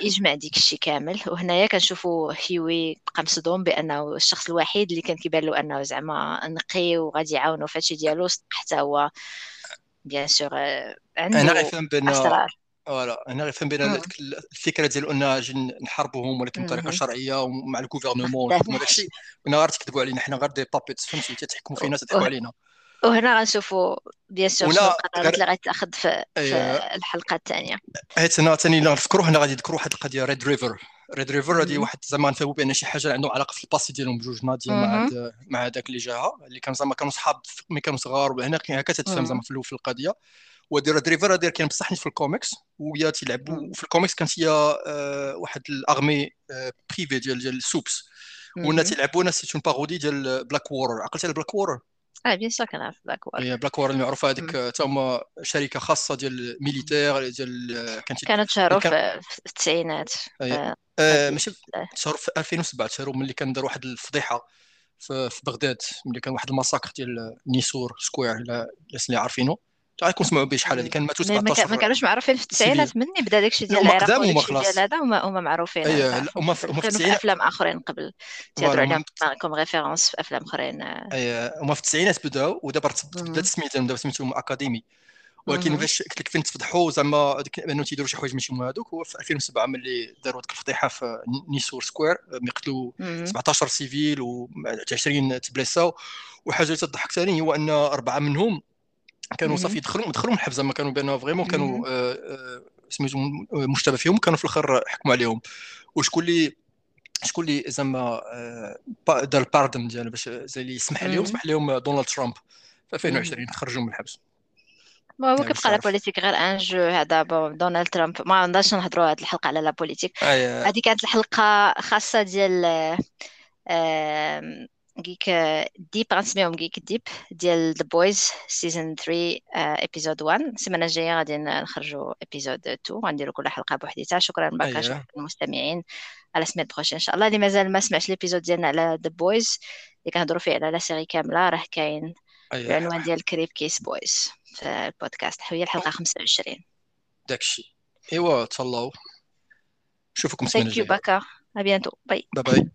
يجمع ديك الشيء كامل. وهنايا كنشوفوا هيوي بقى مصدوم بأنه الشخص الوحيد اللي كان كيبان له أنه زعما نقي وغادي يعاونو في هادشي ديالو. حتى هو bien sûr آه، أنا عنده غيفهم بان voilà أنا غيفهم بان الفكرة ديال أن نحاربوهم ولكن بطريقة. شرعية ومع ال gouvernement ما ونخدموا خداماش داكشي كنا غير تكذبوا علينا حنا غير des puppets فهمتي؟ تتحكموا فينا تضحكوا علينا. وهنا غنشوفوا bien sûr شنو القرارات اللي غتاخذ في في اييه الحلقة الثانية حيت هنا ثاني اللي نفكروا هنا غادي يذكروا واحد القضية Red River Red River هذه. واحد زعما نفهموا بأن شي حاجة عندهم علاقة في ال passé ديالهم بجوج ناديه مع مع هذاك اللي جاها اللي كان زعما كانوا صحاب ملي كانوا صغار وهنا هكا تتفهم زعما. في الأول في القضية ودي Red River هذه كان بصح في الكوميكس وهي تيلعبوا. في الكوميكس كانت هي آه، واحد l'armée privée ديال ديال ال supes مهم. تيلعبوا ناس c'est une parodie ديال بلاك وورر عقلتي على بلاك وورر آه bien sûr كنعرف بلاك وور هي بلاك وورر المعروفه هذيك. حتى هما شركه خاصه ديال militaires ديال كانت كانوا تشهروا كان في التسعينات ماشي تشهروا في 2007 تشهروا ملي كان دار واحد الفضيحه في, بغداد ملي كان واحد المساكر ديال Nisour Square الناس اللي عارفينه غيكون سمعوا به شحال هذه كان ماتوا ما ما كا- ما 17 كانوش معروفين في التسعينات مني بدأ داكشي ديال العراق ديال هذا هما هما معروفين اي لا تعرفهم هما في هما في التسعينات أفلام آخرين قبل. تيهضروا عليهم comme référence في أفلام أخرين. آه. اي هما في التسعينات بداو ودابا مهم. سميتهم دابا سميتهم Academi. ولكن. فاش قلت لك فين تفضحوا زعما انه تيديروا شي حوايج ماشي هما هذوك هو في 2007 ملي داروا ديك الفضيحة في نيسور سكوير ملي قتلوا مهم. 17 سيفيل و 20 تبليساو وحاجة اللي تضحك ثاني هو أن أربعة منهم كانوا. صافي دخلوا دخلوا من الحبس زعما كانوا بانه فريمون. كانوا آه، آه، سميتو مشتبه فيهم كانوا في الآخر حكموا عليهم وشكون اللي شكون اللي زعما آه، دار الباردن ديالو باش زي اللي سمح لهم. سمح لهم دونالد ترامب في مهم. 2020 خرجوا من الحبس ما هو يعني كيبقى la politique غير ان جو هذا دونالد ترامب ما نقدرش نهضروا هذه الحلقة على la politique هذه كانت الحلقة خاصة ديال Geek Deep غنسميهم Geek Deep ديال The Boys saison 3 épisode 1 السيمانه الجايه غادي نخرجوا épisode 2 غنديروا كل حلقه بوحديتها شكرا بركه اي شكرا للمستمعين على سميت prochaine ان شاء الله اللي مازال ما سمعش ال épisode ديالنا على The Boys اللي كنهضروا فيه على la série كامله راه كاين اي العنوان ديال كريب كيس بويز في البودكاست هي الحلقة 25 داكشي ايوا تهلاو نشوفكم السمانه thank you الجايه باكا ا bye bye